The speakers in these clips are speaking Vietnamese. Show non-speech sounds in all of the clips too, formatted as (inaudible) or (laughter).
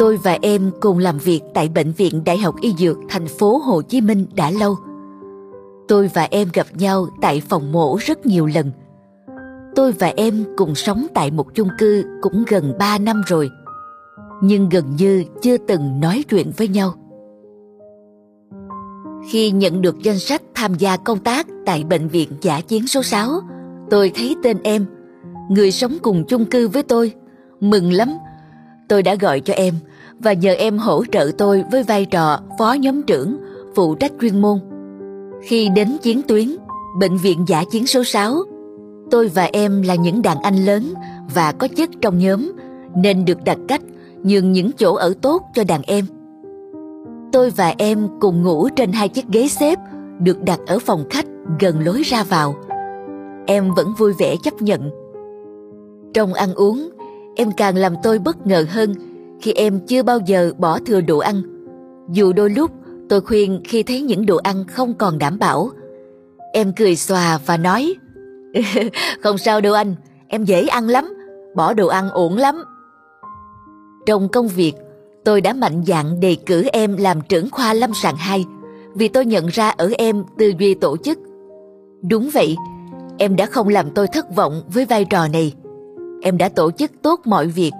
Tôi và em cùng làm việc tại Bệnh viện Đại học Y Dược thành phố Hồ Chí Minh đã lâu. Tôi và em gặp nhau tại phòng mổ rất nhiều lần. Tôi và em cùng sống tại một chung cư cũng gần 3 năm rồi. Nhưng gần như chưa từng nói chuyện với nhau. Khi nhận được danh sách tham gia công tác tại Bệnh viện Giả Chiến số 6, tôi thấy tên em, người sống cùng chung cư với tôi. Mừng lắm, tôi đã gọi cho em và nhờ em hỗ trợ tôi với vai trò phó nhóm trưởng, phụ trách chuyên môn. Khi đến chiến tuyến, Bệnh viện Giả Chiến số 6, tôi và em là những đàn anh lớn và có chức trong nhóm nên được đặt cách nhường những chỗ ở tốt cho đàn em. Tôi và em cùng ngủ trên hai chiếc ghế xếp được đặt ở phòng khách gần lối ra vào. Em vẫn vui vẻ chấp nhận. Trong ăn uống, em càng làm tôi bất ngờ hơn khi em chưa bao giờ bỏ thừa đồ ăn. Dù đôi lúc tôi khuyên khi thấy những đồ ăn không còn đảm bảo. Em cười xòa và nói (laughs) Không sao đâu anh, em dễ ăn lắm, bỏ đồ ăn ổn lắm. Trong công việc, tôi đã mạnh dạn đề cử em làm trưởng khoa lâm sàng 2 vì tôi nhận ra ở em tư duy tổ chức. Đúng vậy, em đã không làm tôi thất vọng với vai trò này. Em đã tổ chức tốt mọi việc,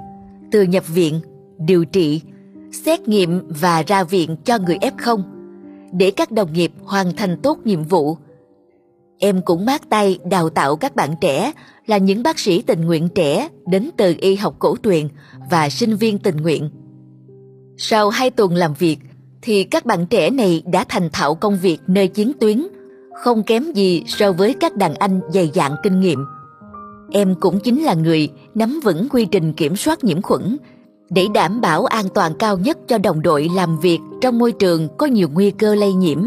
từ nhập viện, điều trị, xét nghiệm và ra viện cho người F0 để các đồng nghiệp hoàn thành tốt nhiệm vụ. Em cũng mát tay đào tạo các bạn trẻ là những bác sĩ tình nguyện trẻ đến từ y học cổ truyền và sinh viên tình nguyện. Sau hai tuần làm việc thì các bạn trẻ này đã thành thạo công việc nơi chiến tuyến, không kém gì so với các đàn anh dày dạn kinh nghiệm. Em cũng chính là người nắm vững quy trình kiểm soát nhiễm khuẩn để đảm bảo an toàn cao nhất cho đồng đội làm việc trong môi trường có nhiều nguy cơ lây nhiễm.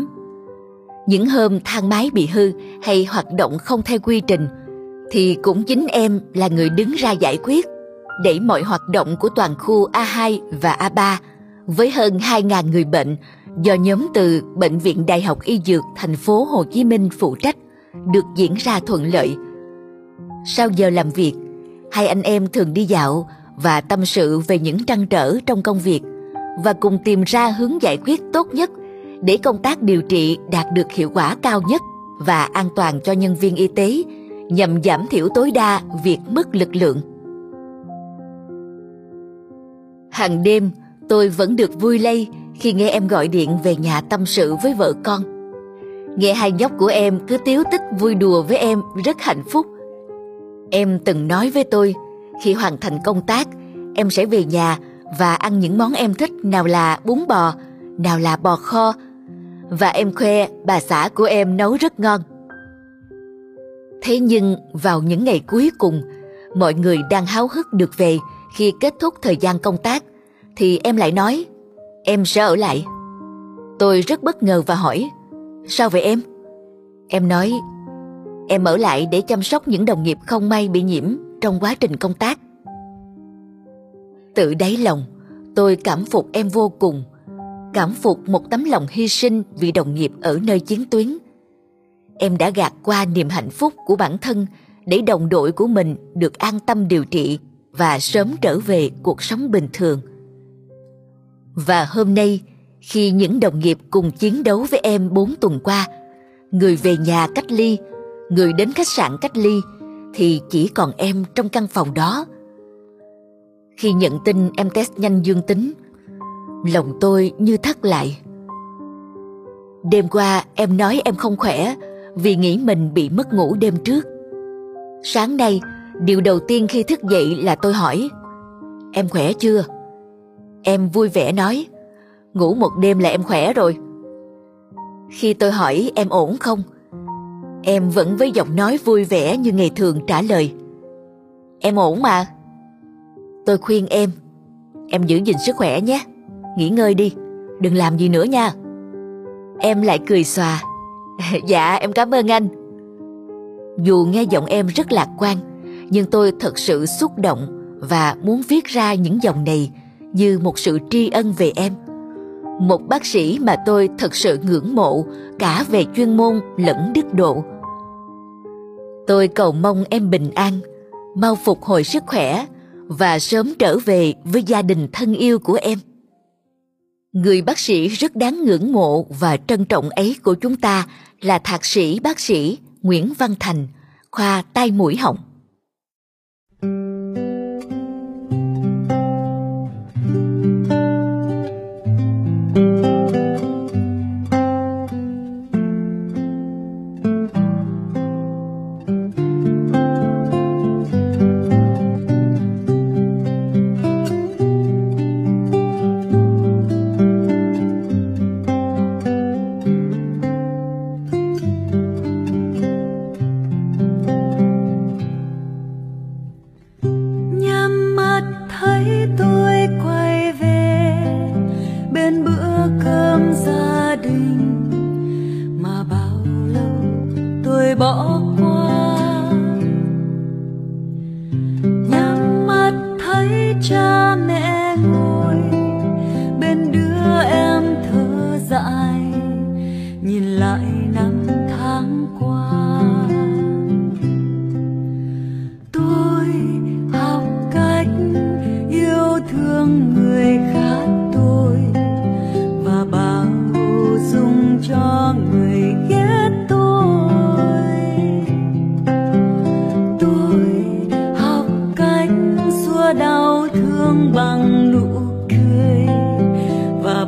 Những hôm thang máy bị hư hay hoạt động không theo quy trình thì cũng chính em là người đứng ra giải quyết để mọi hoạt động của toàn khu A2 và A3 với hơn 2.000 người bệnh do nhóm từ Bệnh viện Đại học Y Dược thành phố Hồ Chí Minh phụ trách được diễn ra thuận lợi. Sau giờ làm việc, hai anh em thường đi dạo và tâm sự về những trăn trở trong công việc và cùng tìm ra hướng giải quyết tốt nhất để công tác điều trị đạt được hiệu quả cao nhất và an toàn cho nhân viên y tế nhằm giảm thiểu tối đa việc mất lực lượng. Hàng đêm, tôi vẫn được vui lây khi nghe em gọi điện về nhà tâm sự với vợ con. Nghe hai nhóc của em cứ tiếu tích vui đùa với em rất hạnh phúc. Em từng nói với tôi, khi hoàn thành công tác, em sẽ về nhà và ăn những món em thích nào là bún bò, nào là bò kho. Và em khoe bà xã của em nấu rất ngon. Thế nhưng vào những ngày cuối cùng, mọi người đang háo hức được về khi kết thúc thời gian công tác, thì em lại nói, em sẽ ở lại. Tôi rất bất ngờ và hỏi, sao vậy em? Em nói, em ở lại để chăm sóc những đồng nghiệp không may bị nhiễm trong quá trình công tác. Tự đáy lòng, tôi cảm phục em vô cùng, cảm phục một tấm lòng hy sinh vì đồng nghiệp ở nơi chiến tuyến. Em đã gạt qua niềm hạnh phúc của bản thân để đồng đội của mình được an tâm điều trị và sớm trở về cuộc sống bình thường. Và hôm nay, khi những đồng nghiệp cùng chiến đấu với em bốn tuần qua, người về nhà cách ly, người đến khách sạn cách ly, thì chỉ còn em trong căn phòng đó. Khi nhận tin em test nhanh dương tính, lòng tôi như thắt lại. Đêm qua em nói em không khỏe vì nghĩ mình bị mất ngủ đêm trước. Sáng nay, điều đầu tiên khi thức dậy là tôi hỏi Em khỏe chưa? Em vui vẻ nói Ngủ một đêm là em khỏe rồi. Khi tôi hỏi em ổn không? Em vẫn với giọng nói vui vẻ như ngày thường trả lời. Em ổn mà. Tôi khuyên em Em giữ gìn sức khỏe nhé. Nghỉ ngơi đi, Đừng làm gì nữa nha. Em lại cười xòa. (laughs) Dạ em cảm ơn anh. Dù nghe giọng em rất lạc quan, Nhưng tôi thật sự xúc động Và muốn viết ra những dòng này Như một sự tri ân về em. Một bác sĩ mà tôi thật sự ngưỡng mộ Cả về chuyên môn lẫn đức độ. Tôi cầu mong em bình an, Mau phục hồi sức khỏe và sớm trở về với gia đình thân yêu của em. Người bác sĩ rất đáng ngưỡng mộ và trân trọng ấy của chúng ta là thạc sĩ bác sĩ nguyễn văn thành, khoa tai mũi họng.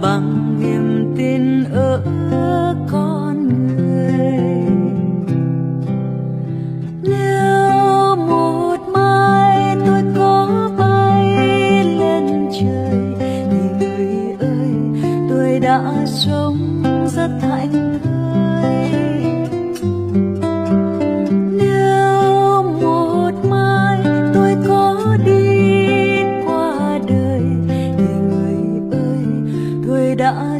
Bằng niềm tin ở con người. Nếu một mai tôi có bay lên trời, thì người ơi, tôi đã sống rất hạnh phúc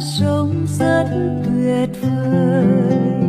sống rất tuyệt vời.